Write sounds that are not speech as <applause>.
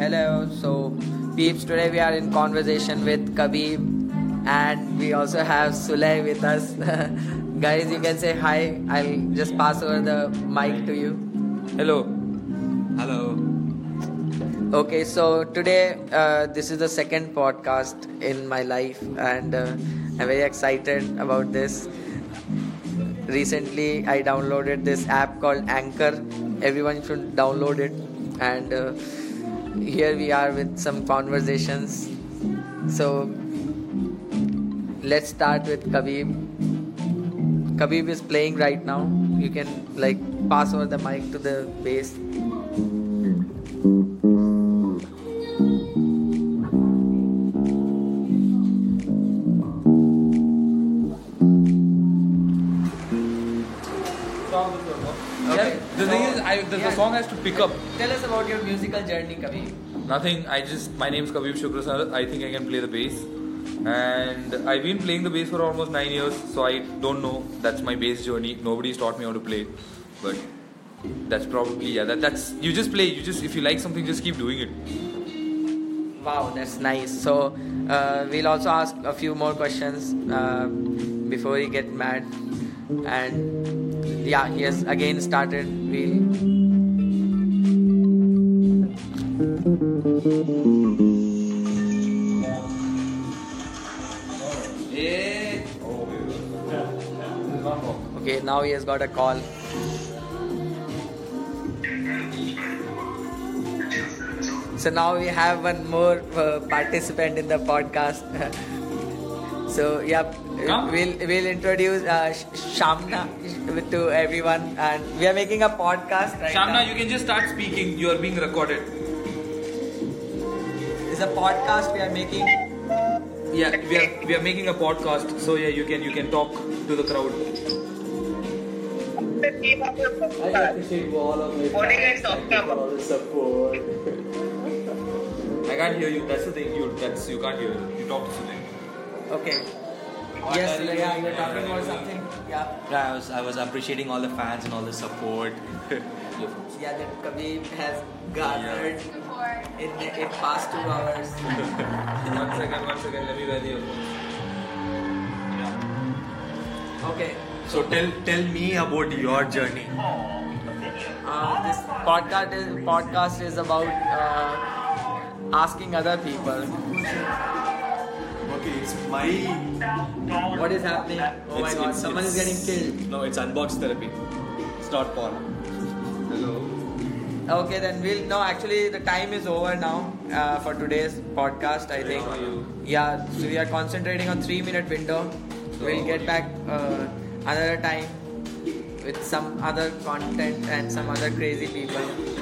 Hello. So, peeps, today we are in conversation with Kabir, and we also have Sulay with us. <laughs> Guys, you can say hi. I'll just pass over the mic to you. Hello. Hello. Okay, so today uh, this is the second podcast in my life, and uh, I'm very excited about this. Recently, I downloaded this app called Anchor. Everyone should download it, and uh, here we are with some conversations. So let's start with Kabir. Kabir is playing right now. You can like pass over the mic to the bass. Yeah, the thing is, I, the, the song has to pick up. Tell us about your musical journey, Kabir. Nothing. I just my name's Kabir Shukrasar. I think I can play the bass, and I've been playing the bass for almost nine years. So I don't know. That's my bass journey. Nobody's taught me how to play, but that's probably yeah. That that's you just play. You just if you like something, just keep doing it. Wow, that's nice. So uh, we'll also ask a few more questions uh, before you get mad. And yeah, he has again started. We'll okay. Now he has got a call. So now we have one more uh, participant in the podcast. <laughs> so yeah, Come. we'll we'll introduce uh, Shamna to everyone, and we are making a podcast right now. Shamna, you can just start speaking. You are being recorded. It's a podcast we are making. Yeah, we are we are making a podcast. So yeah, you can you can talk to the crowd. I appreciate all of it. What are you guys talking about? all the support. I can't hear you. That's the thing. You that's you can't hear. You talk to Sudhir. Okay. Yes, yeah, you were talking about something. Yeah. Yeah, I was I was appreciating all the fans and all the support. <laughs> Yeah, that Kabir has garnered in in past two hours. <laughs> one second, one second. Let me wear the earphones. Okay. So tell tell me about your journey. Uh, this podcast is podcast is about uh, asking other people Okay, it's my. what is happening. Oh my God! it's- Someone is getting killed. No, it's unbox therapy. It's not porn. Hello. Okay, then we'll. No, actually, the time is over now uh, for today's podcast. I think. Yeah, so we are concentrating on three minute window. We'll get back uh, another time with some other content and some other crazy people.